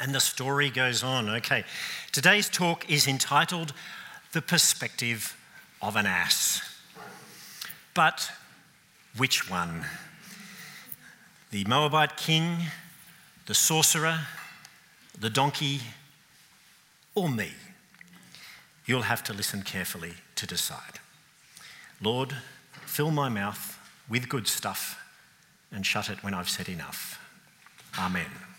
And the story goes on. Okay, today's talk is entitled The Perspective of an Ass. But which one? The Moabite king, the sorcerer, the donkey, or me? You'll have to listen carefully to decide. Lord, fill my mouth with good stuff and shut it when I've said enough. Amen.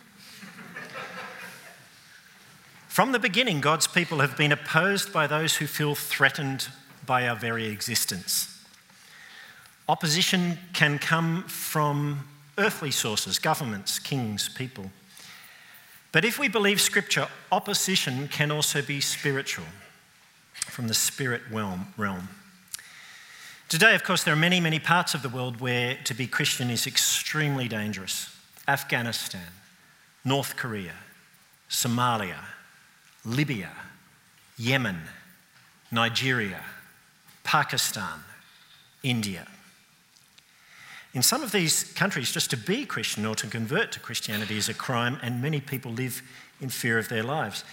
From the beginning, God's people have been opposed by those who feel threatened by our very existence. Opposition can come from earthly sources, governments, kings, people. But if we believe Scripture, opposition can also be spiritual, from the spirit realm. Today, of course, there are many, many parts of the world where to be Christian is extremely dangerous Afghanistan, North Korea, Somalia, Libya, Yemen, Nigeria, Pakistan, India. In some of these countries, just to be Christian or to convert to Christianity is a crime, and many people live in fear of their lives.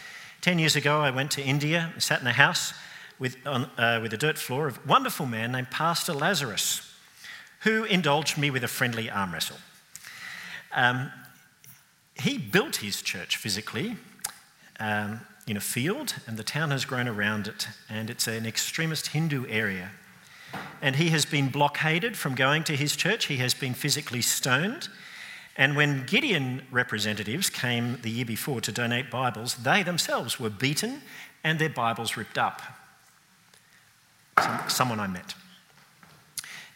Ten years ago, I went to India, sat in a house with, on, uh, with a dirt floor of a wonderful man named Pastor Lazarus, who indulged me with a friendly arm wrestle. Um, he built his church physically. Um, in a field, and the town has grown around it, and it's an extremist Hindu area. And he has been blockaded from going to his church, he has been physically stoned. And when Gideon representatives came the year before to donate Bibles, they themselves were beaten and their Bibles ripped up. someone I met.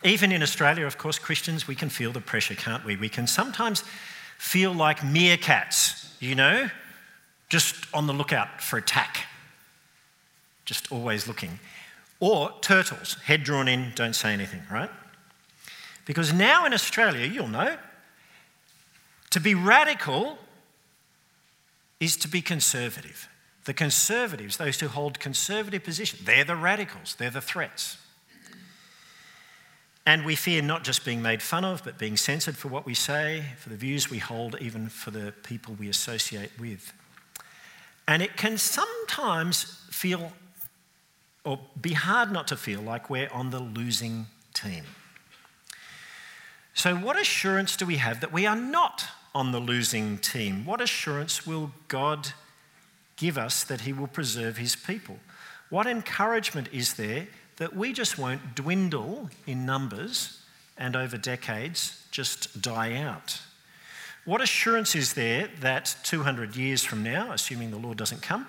Even in Australia, of course, Christians, we can feel the pressure, can't we? We can sometimes feel like meerkats, you know, just on the lookout for attack, just always looking. Or turtles, head drawn in, don't say anything, right? Because now in Australia, you'll know, to be radical is to be conservative. The conservatives, those who hold conservative positions, they're the radicals, they're the threats. And we fear not just being made fun of, but being censored for what we say, for the views we hold, even for the people we associate with. And it can sometimes feel or be hard not to feel like we're on the losing team. So, what assurance do we have that we are not on the losing team? What assurance will God give us that He will preserve His people? What encouragement is there that we just won't dwindle in numbers and over decades just die out? What assurance is there that 200 years from now, assuming the Lord doesn't come,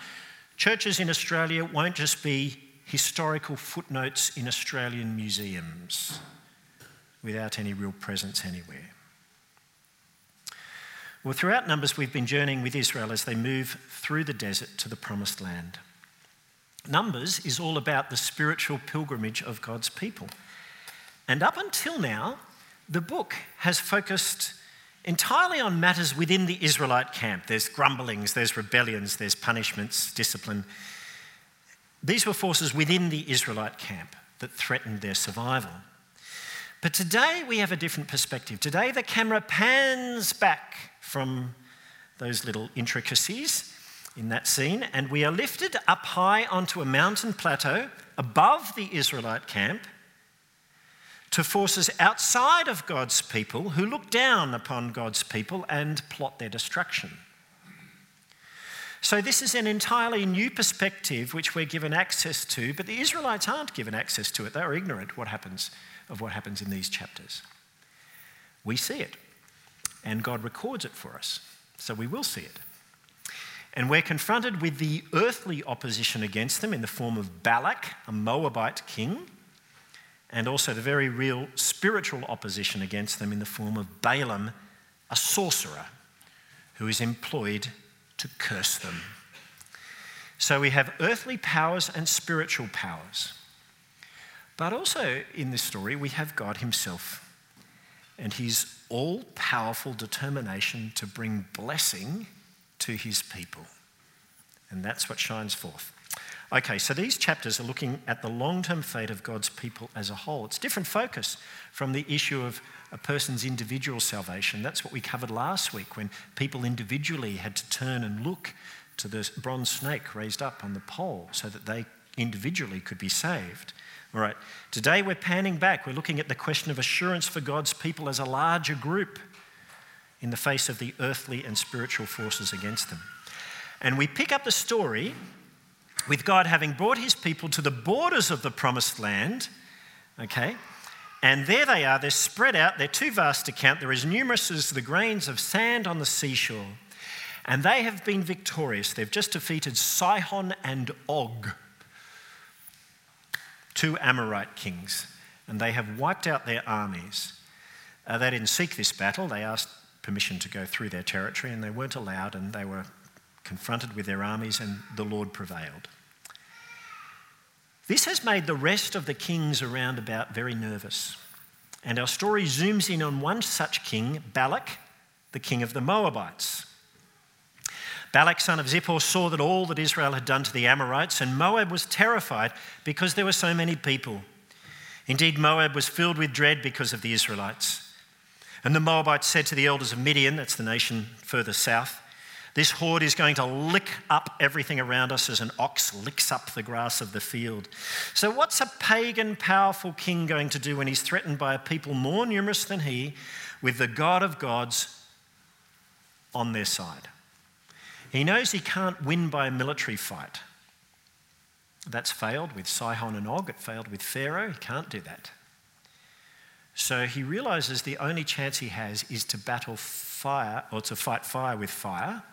churches in Australia won't just be historical footnotes in Australian museums without any real presence anywhere? Well, throughout Numbers, we've been journeying with Israel as they move through the desert to the promised land. Numbers is all about the spiritual pilgrimage of God's people. And up until now, the book has focused entirely on matters within the Israelite camp. There's grumblings, there's rebellions, there's punishments, discipline. These were forces within the Israelite camp that threatened their survival. But today we have a different perspective. Today the camera pans back from those little intricacies in that scene, and we are lifted up high onto a mountain plateau above the Israelite camp to forces outside of God's people who look down upon God's people and plot their destruction. So, this is an entirely new perspective which we're given access to, but the Israelites aren't given access to it. They're ignorant what happens, of what happens in these chapters. We see it, and God records it for us, so we will see it. And we're confronted with the earthly opposition against them in the form of Balak, a Moabite king, and also the very real spiritual opposition against them in the form of Balaam, a sorcerer who is employed to curse them. So we have earthly powers and spiritual powers. But also in this story, we have God Himself and His all powerful determination to bring blessing to His people. And that's what shines forth. Okay, so these chapters are looking at the long term fate of God's people as a whole. It's different focus from the issue of a person's individual salvation. That's what we covered last week when people individually had to turn and look to the bronze snake raised up on the pole so that they individually could be saved. All right, today we're panning back. We're looking at the question of assurance for God's people as a larger group in the face of the earthly and spiritual forces against them. And we pick up the story with God having brought his people to the borders of the promised land, okay? And there they are, they're spread out, they're too vast to count, they're as numerous as the grains of sand on the seashore. And they have been victorious. They've just defeated Sihon and Og, two Amorite kings, and they have wiped out their armies. Uh, they didn't seek this battle, they asked permission to go through their territory, and they weren't allowed, and they were confronted with their armies, and the Lord prevailed. This has made the rest of the kings around about very nervous. And our story zooms in on one such king, Balak, the king of the Moabites. Balak, son of Zippor, saw that all that Israel had done to the Amorites, and Moab was terrified because there were so many people. Indeed, Moab was filled with dread because of the Israelites. And the Moabites said to the elders of Midian, that's the nation further south, this horde is going to lick up everything around us as an ox licks up the grass of the field. So, what's a pagan, powerful king going to do when he's threatened by a people more numerous than he, with the God of gods on their side? He knows he can't win by a military fight. That's failed with Sihon and Og, it failed with Pharaoh. He can't do that. So he realizes the only chance he has is to battle fire or to fight fire with fire.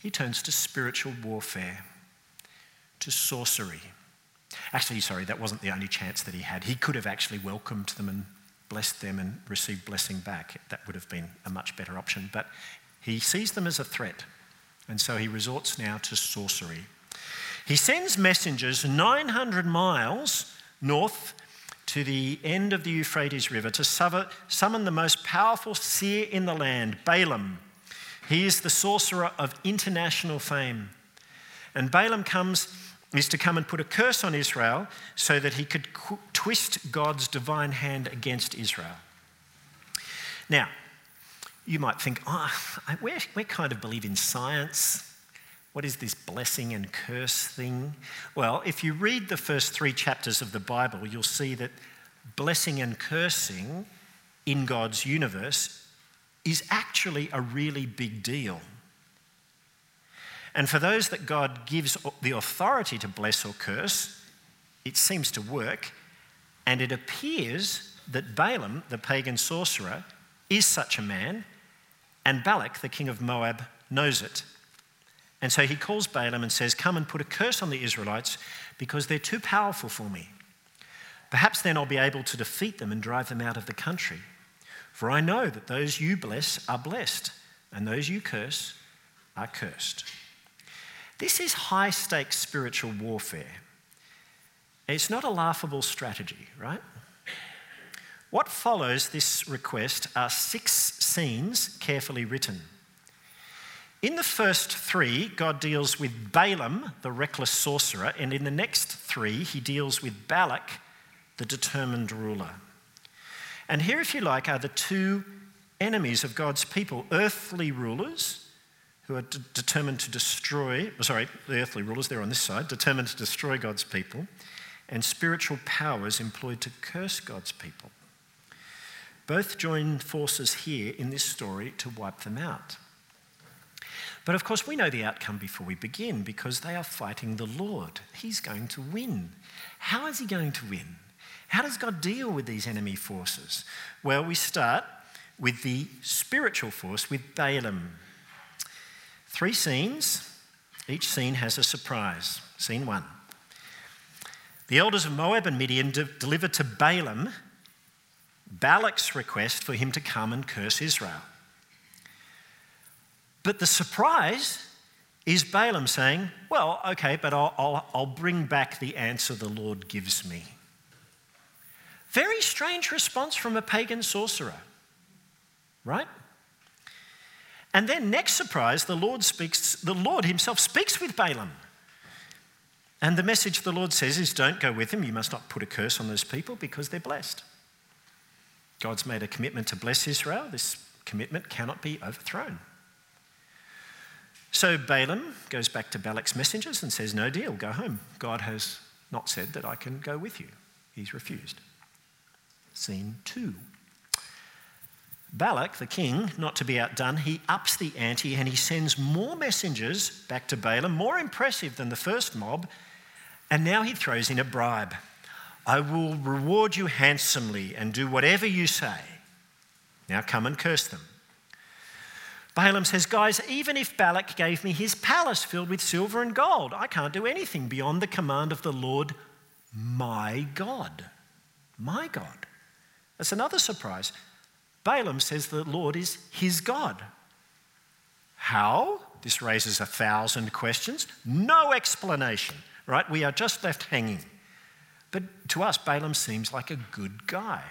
He turns to spiritual warfare, to sorcery. Actually, sorry, that wasn't the only chance that he had. He could have actually welcomed them and blessed them and received blessing back. That would have been a much better option. But he sees them as a threat. And so he resorts now to sorcery. He sends messengers 900 miles north to the end of the Euphrates River to summon the most powerful seer in the land, Balaam. He is the sorcerer of international fame. And Balaam comes is to come and put a curse on Israel so that he could twist God's divine hand against Israel. Now, you might think, ah, oh, we we kind of believe in science. What is this blessing and curse thing? Well, if you read the first three chapters of the Bible, you'll see that blessing and cursing in God's universe is actually a really big deal. And for those that God gives the authority to bless or curse, it seems to work. And it appears that Balaam, the pagan sorcerer, is such a man, and Balak, the king of Moab, knows it. And so he calls Balaam and says, Come and put a curse on the Israelites because they're too powerful for me. Perhaps then I'll be able to defeat them and drive them out of the country. For I know that those you bless are blessed, and those you curse are cursed. This is high stakes spiritual warfare. It's not a laughable strategy, right? What follows this request are six scenes carefully written. In the first three, God deals with Balaam, the reckless sorcerer, and in the next three, he deals with Balak, the determined ruler. And here, if you like, are the two enemies of God's people earthly rulers who are de- determined to destroy, sorry, the earthly rulers, they're on this side, determined to destroy God's people, and spiritual powers employed to curse God's people. Both join forces here in this story to wipe them out. But of course, we know the outcome before we begin because they are fighting the Lord. He's going to win. How is he going to win? How does God deal with these enemy forces? Well, we start with the spiritual force, with Balaam. Three scenes, each scene has a surprise. Scene one. The elders of Moab and Midian de- delivered to Balaam Balak's request for him to come and curse Israel. But the surprise is Balaam saying, Well, okay, but I'll, I'll, I'll, bring back the answer the Lord gives me. Very strange response from a pagan sorcerer, right? And then, next surprise, the Lord speaks, the Lord himself speaks with Balaam. And the message the Lord says is don't go with them. You must not put a curse on those people because they're blessed. God's made a commitment to bless Israel. This commitment cannot be overthrown. So Balaam goes back to Balak's messengers and says, No deal, go home. God has not said that I can go with you. He's refused. Scene two. Balak, the king, not to be outdone, he ups the ante and he sends more messengers back to Balaam, more impressive than the first mob, and now he throws in a bribe. I will reward you handsomely and do whatever you say. Now come and curse them. Balaam says, Guys, even if Balak gave me his palace filled with silver and gold, I can't do anything beyond the command of the Lord, my God. My God. That's another surprise. Balaam says the Lord is his God. How? This raises a thousand questions. No explanation, right? We are just left hanging. But to us, Balaam seems like a good guy.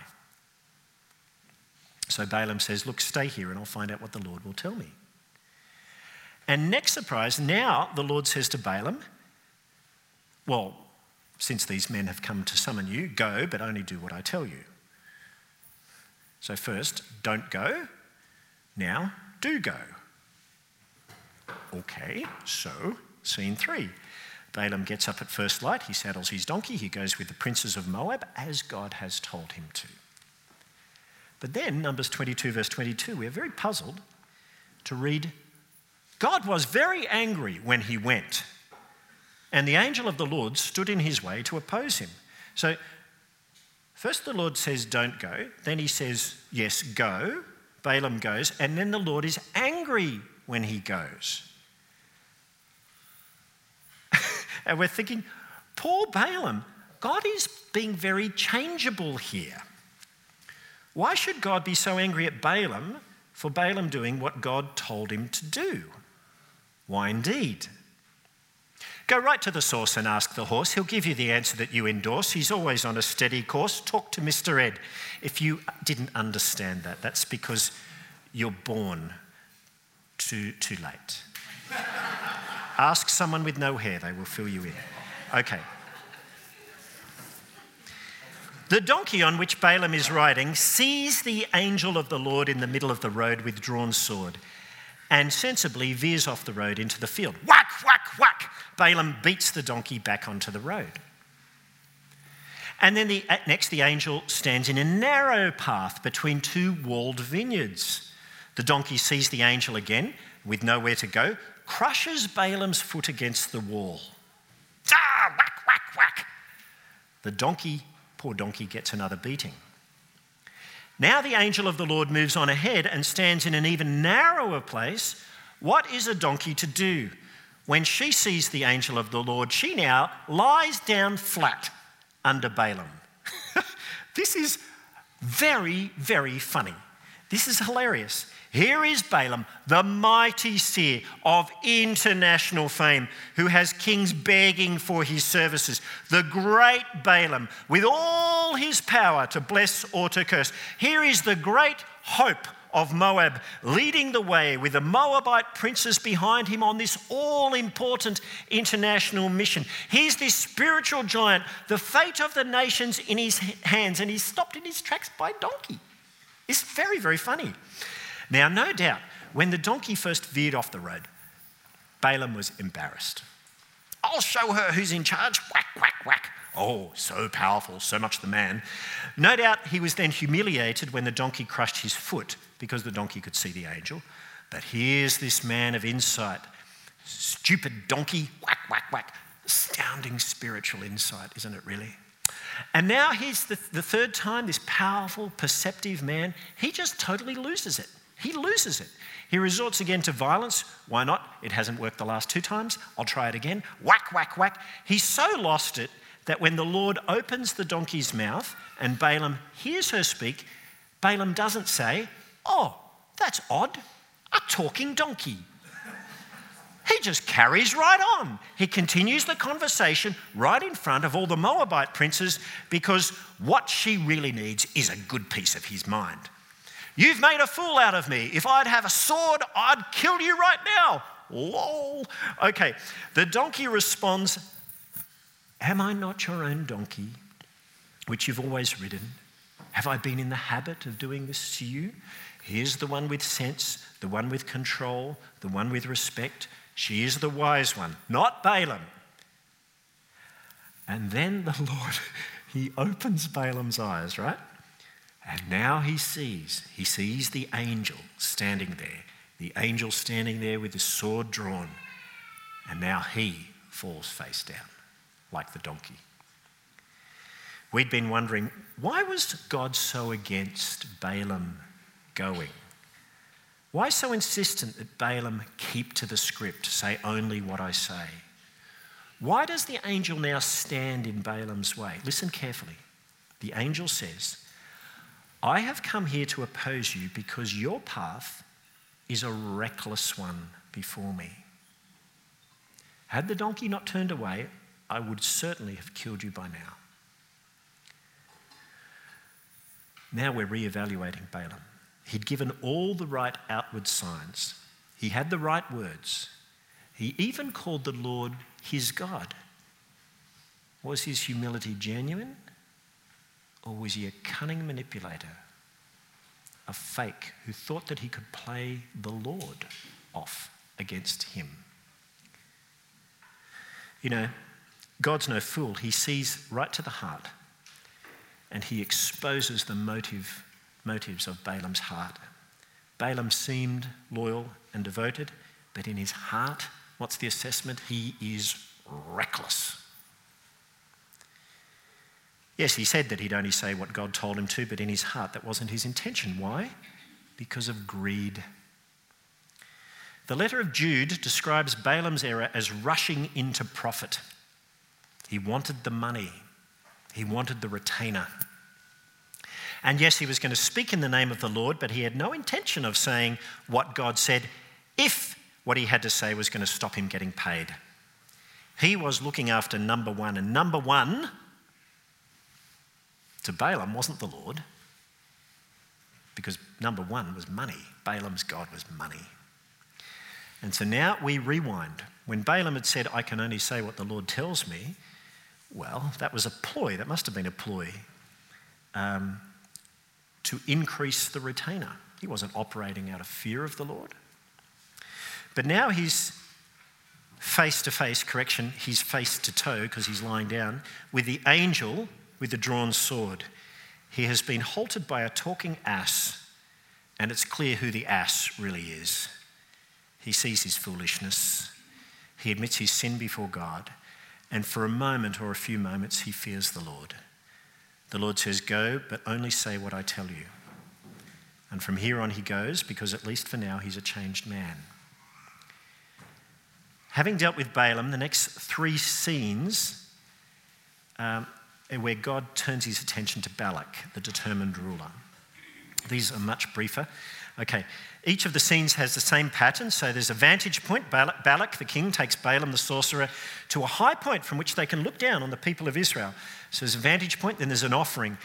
So Balaam says, Look, stay here and I'll find out what the Lord will tell me. And next surprise, now the Lord says to Balaam, Well, since these men have come to summon you, go, but only do what I tell you. So, first, don't go. Now, do go. Okay, so, scene three. Balaam gets up at first light, he saddles his donkey, he goes with the princes of Moab as God has told him to. But then, Numbers 22, verse 22, we are very puzzled to read God was very angry when he went, and the angel of the Lord stood in his way to oppose him. So, first the Lord says, Don't go. Then he says, Yes, go. Balaam goes, and then the Lord is angry when he goes. and we're thinking, Poor Balaam, God is being very changeable here. Why should God be so angry at Balaam for Balaam doing what God told him to do? Why indeed? Go right to the source and ask the horse. He'll give you the answer that you endorse. He's always on a steady course. Talk to Mr. Ed. If you didn't understand that, that's because you're born too, too late. ask someone with no hair, they will fill you in. Okay. The donkey on which Balaam is riding sees the angel of the Lord in the middle of the road with drawn sword and sensibly veers off the road into the field. Whack, whack, whack! Balaam beats the donkey back onto the road. And then the, next, the angel stands in a narrow path between two walled vineyards. The donkey sees the angel again with nowhere to go, crushes Balaam's foot against the wall. Ah, whack, whack, whack! The donkey Poor donkey gets another beating. Now the angel of the Lord moves on ahead and stands in an even narrower place. What is a donkey to do? When she sees the angel of the Lord, she now lies down flat under Balaam. this is very, very funny. This is hilarious. Here is Balaam, the mighty seer of international fame, who has kings begging for his services. The great Balaam, with all his power to bless or to curse. Here is the great hope of Moab leading the way with the Moabite princes behind him on this all important international mission. He's this spiritual giant, the fate of the nations in his hands, and he's stopped in his tracks by donkey. It's very, very funny. Now, no doubt, when the donkey first veered off the road, Balaam was embarrassed. I'll show her who's in charge. Whack, whack, whack. Oh, so powerful, so much the man. No doubt he was then humiliated when the donkey crushed his foot because the donkey could see the angel. But here's this man of insight. Stupid donkey, whack, whack, whack. Astounding spiritual insight, isn't it really? And now here's the, the third time, this powerful, perceptive man, he just totally loses it. He loses it. He resorts again to violence. Why not? It hasn't worked the last two times. I'll try it again. Whack, whack, whack. He's so lost it that when the Lord opens the donkey's mouth and Balaam hears her speak, Balaam doesn't say, Oh, that's odd, a talking donkey. He just carries right on. He continues the conversation right in front of all the Moabite princes because what she really needs is a good piece of his mind. You've made a fool out of me. If I'd have a sword, I'd kill you right now. Lol. Okay, the donkey responds Am I not your own donkey, which you've always ridden? Have I been in the habit of doing this to you? Here's the one with sense, the one with control, the one with respect. She is the wise one, not Balaam. And then the Lord, he opens Balaam's eyes, right? And now he sees, he sees the angel standing there, the angel standing there with his sword drawn. And now he falls face down like the donkey. We'd been wondering why was God so against Balaam going? Why so insistent that Balaam keep to the script, say only what I say? Why does the angel now stand in Balaam's way? Listen carefully. The angel says, I have come here to oppose you because your path is a reckless one before me. Had the donkey not turned away, I would certainly have killed you by now. Now we're re-evaluating Balaam. He'd given all the right outward signs. He had the right words. He even called the Lord his God. Was his humility genuine? Or was he a cunning manipulator, a fake who thought that he could play the Lord off against him? You know, God's no fool. He sees right to the heart and he exposes the motive, motives of Balaam's heart. Balaam seemed loyal and devoted, but in his heart, what's the assessment? He is reckless. Yes, he said that he'd only say what God told him to, but in his heart, that wasn't his intention. Why? Because of greed. The letter of Jude describes Balaam's error as rushing into profit. He wanted the money, he wanted the retainer. And yes, he was going to speak in the name of the Lord, but he had no intention of saying what God said if what he had to say was going to stop him getting paid. He was looking after number one, and number one to Balaam wasn't the Lord, because number one was money. Balaam's God was money. And so now we rewind. When Balaam had said, I can only say what the Lord tells me, well, that was a ploy. That must have been a ploy um, to increase the retainer. He wasn't operating out of fear of the Lord. But now he's face to face, correction, he's face to toe because he's lying down, with the angel with the drawn sword. He has been halted by a talking ass, and it's clear who the ass really is. He sees his foolishness, he admits his sin before God, and for a moment or a few moments, he fears the Lord. The Lord says, Go, but only say what I tell you. And from here on, he goes, because at least for now, he's a changed man. Having dealt with Balaam, the next three scenes um, where God turns his attention to Balak, the determined ruler. These are much briefer. Okay, each of the scenes has the same pattern. So there's a vantage point. Balak, the king, takes Balaam, the sorcerer, to a high point from which they can look down on the people of Israel. So there's a vantage point, then there's an offering.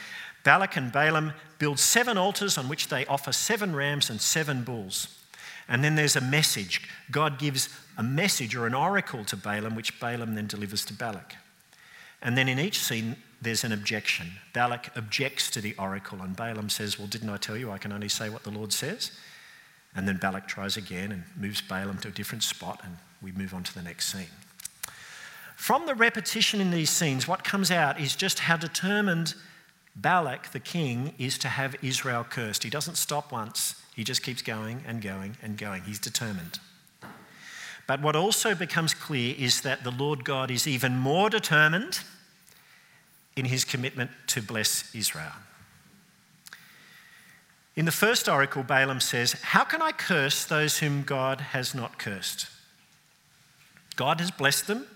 Balak and Balaam build seven altars on which they offer seven rams and seven bulls. And then there's a message. God gives a message or an oracle to Balaam, which Balaam then delivers to Balak. And then in each scene, there's an objection. Balak objects to the oracle, and Balaam says, Well, didn't I tell you I can only say what the Lord says? And then Balak tries again and moves Balaam to a different spot, and we move on to the next scene. From the repetition in these scenes, what comes out is just how determined Balak, the king, is to have Israel cursed. He doesn't stop once, he just keeps going and going and going. He's determined. But what also becomes clear is that the Lord God is even more determined in his commitment to bless Israel. In the first oracle, Balaam says, How can I curse those whom God has not cursed? God has blessed them.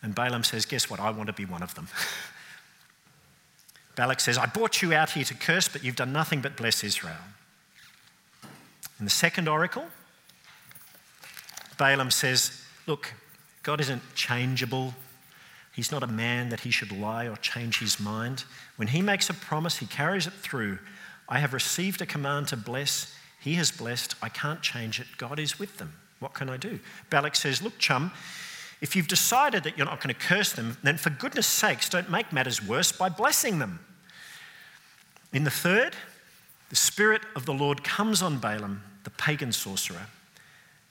And Balaam says, Guess what? I want to be one of them. Balak says, I brought you out here to curse, but you've done nothing but bless Israel. In the second oracle, Balaam says, Look, God isn't changeable. He's not a man that he should lie or change his mind. When he makes a promise, he carries it through. I have received a command to bless. He has blessed. I can't change it. God is with them. What can I do? Balak says, Look, chum, If you've decided that you're not going to curse them, then for goodness sakes, don't make matters worse by blessing them. In the third, the Spirit of the Lord comes on Balaam, the pagan sorcerer,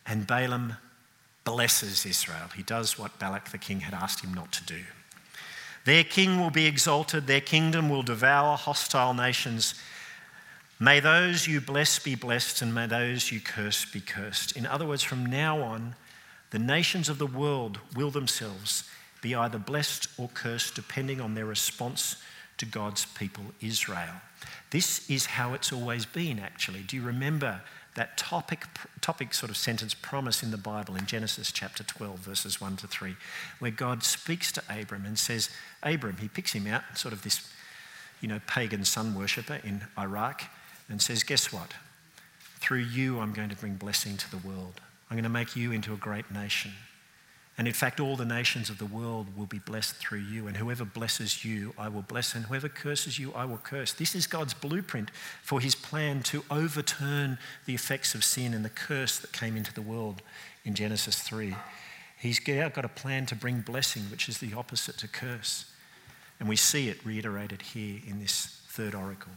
and Balaam blesses Israel. He does what Balak the king had asked him not to do. Their king will be exalted, their kingdom will devour hostile nations. May those you bless be blessed, and may those you curse be cursed. In other words, from now on, the nations of the world will themselves be either blessed or cursed depending on their response to God's people, Israel. This is how it's always been, actually. Do you remember that topic, topic sort of sentence promise in the Bible in Genesis chapter 12, verses 1 to 3, where God speaks to Abram and says, Abram, he picks him out, sort of this, you know, pagan sun worshipper in Iraq, and says, Guess what? Through you, I'm going to bring blessing to the world. I'm going to make you into a great nation. And in fact, all the nations of the world will be blessed through you. And whoever blesses you, I will bless. And whoever curses you, I will curse. This is God's blueprint for his plan to overturn the effects of sin and the curse that came into the world in Genesis 3. He's got a plan to bring blessing, which is the opposite to curse. And we see it reiterated here in this third oracle.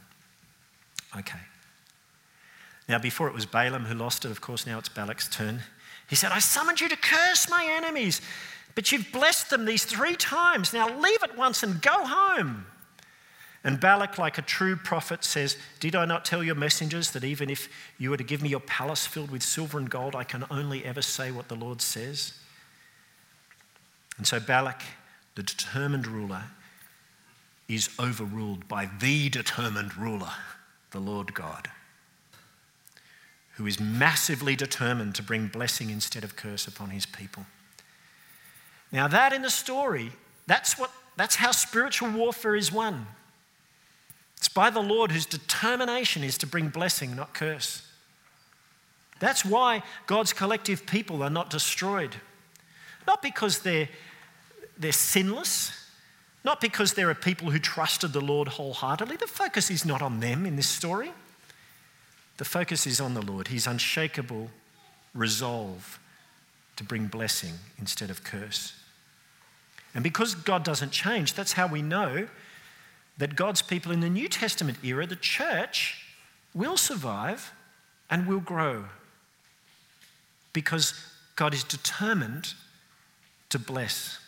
Okay. Now, before it was Balaam who lost it, of course, now it's Balak's turn. He said, I summoned you to curse my enemies, but you've blessed them these three times. Now leave at once and go home. And Balak, like a true prophet, says, Did I not tell your messengers that even if you were to give me your palace filled with silver and gold, I can only ever say what the Lord says? And so Balak, the determined ruler, is overruled by the determined ruler, the Lord God who is massively determined to bring blessing instead of curse upon his people. Now, that in the story, that's, what, that's how spiritual warfare is won. It's by the Lord whose determination is to bring blessing, not curse. That's why God's collective people are not destroyed. Not because they're, they're sinless, not because there are people who trusted the Lord wholeheartedly. The focus is not on them in this story. The focus is on the Lord, his unshakable resolve to bring blessing instead of curse. And because God doesn't change, that's how we know that God's people in the New Testament era, the church, will survive and will grow. Because God is determined to bless.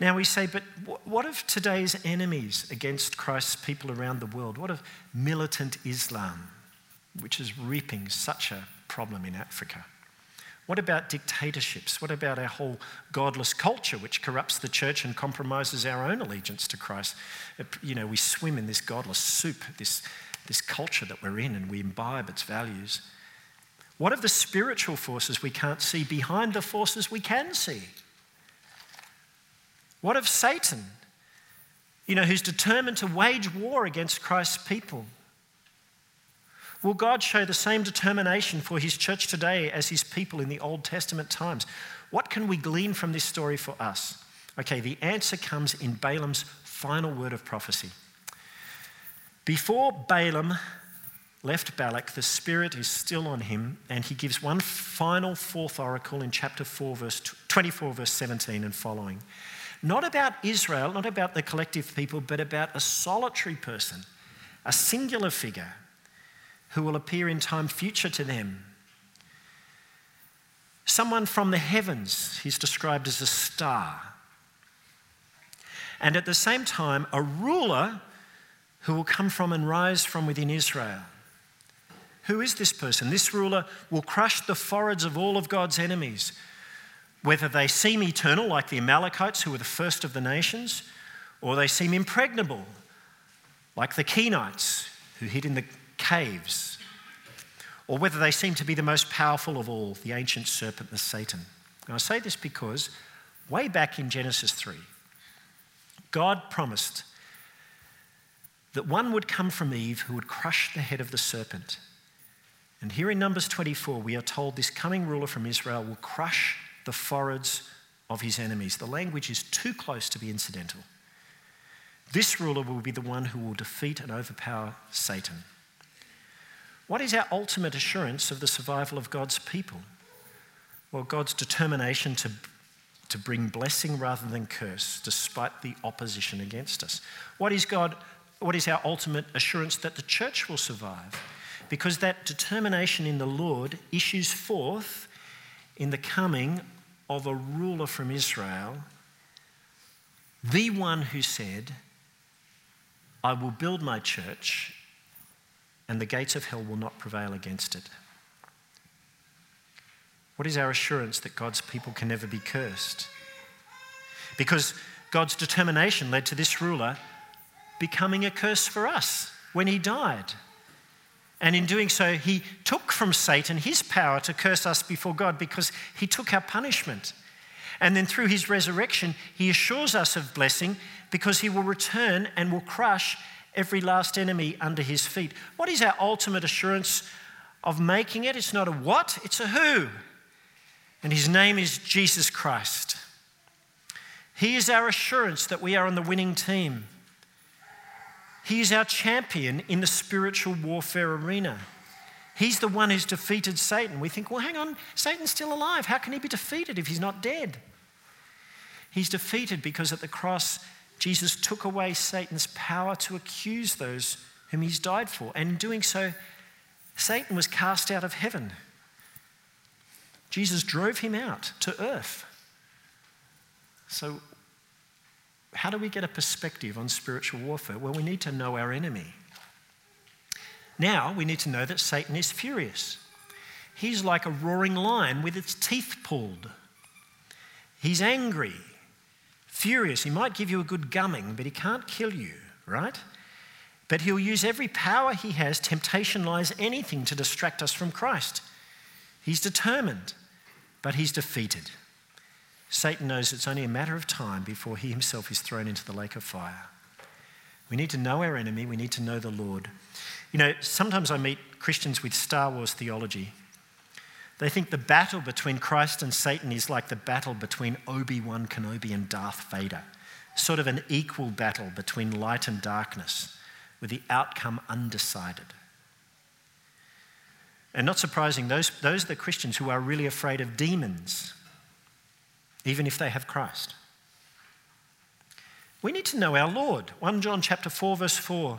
Now we say, but what of today's enemies against Christ's people around the world? What of militant Islam? Which is reaping such a problem in Africa? What about dictatorships? What about our whole godless culture, which corrupts the church and compromises our own allegiance to Christ? Uh, you know, we swim in this godless soup, this, this culture that we're in, and we imbibe its values. What of the spiritual forces we can't see behind the forces we can see? What of Satan, you know, who's determined to wage war against Christ's people? Will God show the same determination for his church today as his people in the Old Testament times? What can we glean from this story for us? Okay, the answer comes in Balaam's final word of prophecy. Before Balaam left Balak, the Spirit is still on him, and he gives one final fourth oracle in chapter 4, verse 24, verse 17 and following. Not about Israel, not about the collective people, but about a solitary person, a singular figure who will appear in time future to them. Someone from the heavens, he's described as a star. And at the same time, a ruler who will come from and rise from within Israel. Who is this person? This ruler will crush the foreheads of all of God's enemies, whether they seem eternal, like the Amalekites, who were the first of the nations, or they seem impregnable, like the Kenites, who hid in the caves, or whether they seem to be the most powerful of all, the ancient serpent, the Satan. And I say this because way back in Genesis 3, God promised that one would come from Eve who would crush the head of the serpent. And here in Numbers 24, we are told this coming ruler from Israel will crush the foreheads of his enemies. The language is too close to be incidental. This ruler will be the one who will defeat and overpower Satan. What is our ultimate assurance of the survival of God's people? Well, God's determination to to bring blessing rather than curse, despite the opposition against us. What is God? What is our ultimate assurance that the church will survive? Because that determination in the Lord issues forth in the coming of a ruler from Israel, the one who said, I will build my church, and the gates of hell will not prevail against it. What is our assurance that God's people can never be cursed? Because God's determination led to this ruler becoming a curse for us when he died. And in doing so, he took from Satan his power to curse us before God because he took our punishment. And then through his resurrection, he assures us of blessing because he will return and will crush every last enemy under his feet. What is our ultimate assurance of making it? It's not a what, it's a who and his name is Jesus Christ. He is our assurance that we are on the winning team. He is our champion in the spiritual warfare arena. He's the one who's defeated Satan. We think, well, hang on, Satan's still alive. How can he be defeated if he's not dead? He's defeated because at the cross, Jesus took away Satan's power to accuse those whom he's died for. And in doing so, Satan was cast out of heaven. Jesus drove him out to earth. So, how do we get a perspective on spiritual warfare? Well, we need to know our enemy. Now, we need to know that Satan is furious. He's like a roaring lion with its teeth pulled. He's angry, furious. He might give you a good gumming, but he can't kill you, right? But he'll use every power he has. Temptation lies anything to distract us from Christ. He's determined but he's defeated. Satan knows it's only a matter of time before he himself is thrown into the lake of fire. We need to know our enemy, we need to know the Lord. You know, sometimes I meet Christians with Star Wars theology. They think the battle between Christ and Satan is like the battle between Obi Wan Kenobi and Darth Vader, sort of an equal battle between light and darkness, with the outcome undecided. And not surprising, those, those are the Christians who are really afraid of demons, even if they have Christ. We need to know our Lord. 1 John chapter 4, verse 4.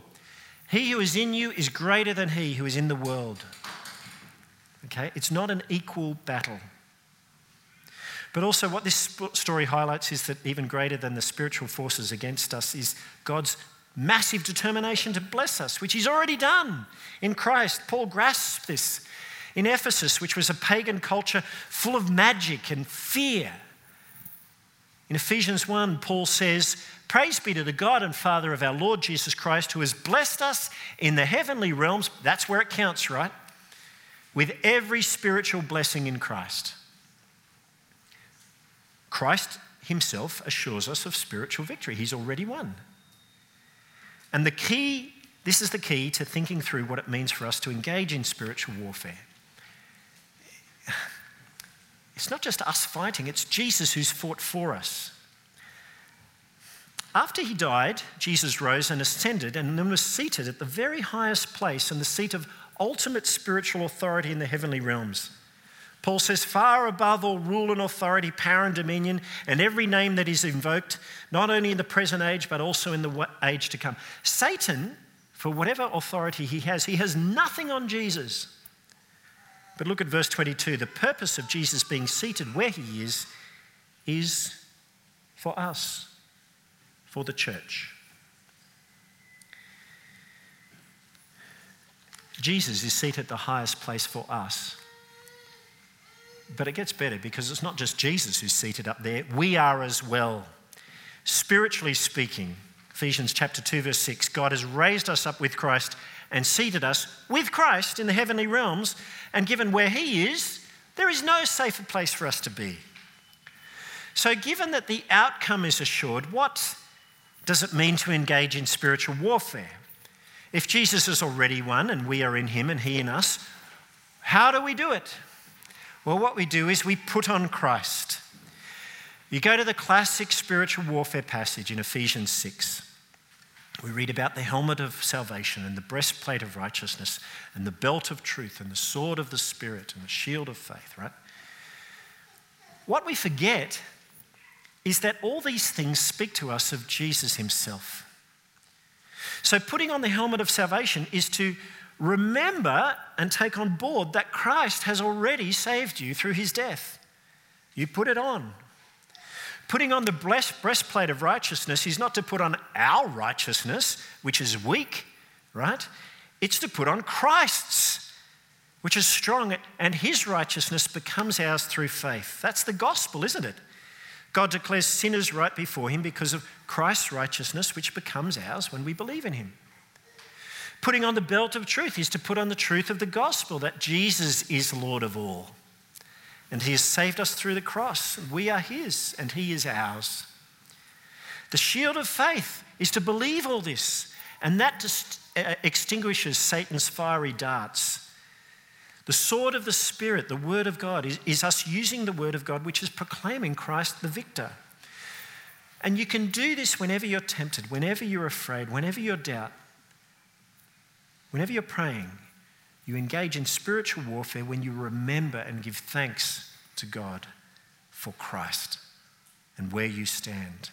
He who is in you is greater than he who is in the world. Okay? It's not an equal battle. But also, what this story highlights is that even greater than the spiritual forces against us is God's massive determination to bless us, which he's already done in Christ. Paul grasped this in Ephesus, which was a pagan culture full of magic and fear. In Ephesians 1, Paul says, Praise be to the God and Father of our Lord Jesus Christ, who has blessed us in the heavenly realms. That's where it counts, right? With every spiritual blessing in Christ. Christ himself assures us of spiritual victory. He's already won. And the key, this is the key to thinking through what it means for us to engage in spiritual warfare. It's not just us fighting, it's Jesus who's fought for us. After he died, Jesus rose and ascended and then was seated at the very highest place in the seat of ultimate spiritual authority in the heavenly realms. Paul says, far above all rule and authority, power and dominion, and every name that is invoked, not only in the present age, but also in the age to come. Satan, for whatever authority he has, he has nothing on Jesus. But look at verse 22. The purpose of Jesus being seated where he is, is for us, for the church. Jesus is seated at the highest place for us. But it gets better because it's not just Jesus who's seated up there, we are as well. Spiritually speaking, Ephesians chapter 2 verse 6, God has raised us up with Christ and seated us with Christ in the heavenly realms, and given where he is, there is no safer place for us to be. So, given that the outcome is assured, what does it mean to engage in spiritual warfare? If Jesus is already won and we are in him and he in us, how do we do it? Well, what we do is we put on Christ. You go to the classic spiritual warfare passage in Ephesians 6. We read about the helmet of salvation and the breastplate of righteousness and the belt of truth and the sword of the Spirit and the shield of faith, right? What we forget is that all these things speak to us of Jesus himself. So, putting on the helmet of salvation is to remember and take on board that Christ has already saved you through his death. You put it on. Putting on the breastplate of righteousness is not to put on our righteousness, which is weak, right? It's to put on Christ's, which is strong, and his righteousness becomes ours through faith. That's the gospel, isn't it? God declares sinners right before him because of Christ's righteousness, which becomes ours when we believe in him. Putting on the belt of truth is to put on the truth of the gospel that Jesus is Lord of all. And he has saved us through the cross. We are his, and he is ours. The shield of faith is to believe all this, and that uh, extinguishes Satan's fiery darts. The sword of the Spirit, the Word of God, is, is us using the Word of God, which is proclaiming Christ the victor. And you can do this whenever you're tempted, whenever you're afraid, whenever you're doubt, whenever you're praying. You engage in spiritual warfare when you remember and give thanks to God for Christ and where you stand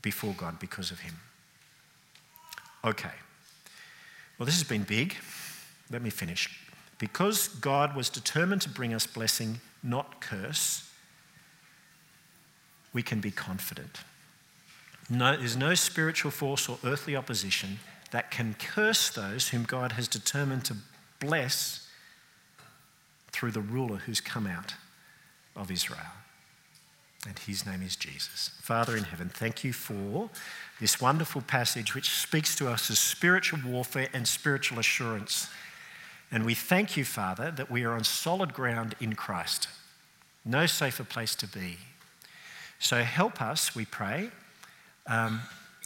before God because of Him. Okay. Well, this has been big. Let me finish. Because God was determined to bring us blessing, not curse, we can be confident. No, there's no spiritual force or earthly opposition that can curse those whom God has determined to bless through the ruler who's come out of Israel. And his name is Jesus. Father in heaven, thank you for this wonderful passage which speaks to us as spiritual warfare and spiritual assurance. And we thank you, Father, that we are on solid ground in Christ. No safer place to be. So help us, we pray, um,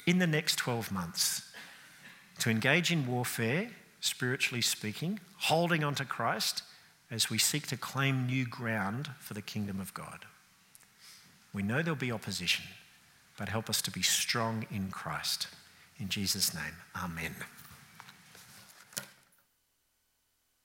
in the next 12 months to engage in warfare, spiritually speaking, holding on to Christ as we seek to claim new ground for the kingdom of God. We know there'll be opposition, but help us to be strong in Christ. In Jesus' name, amen.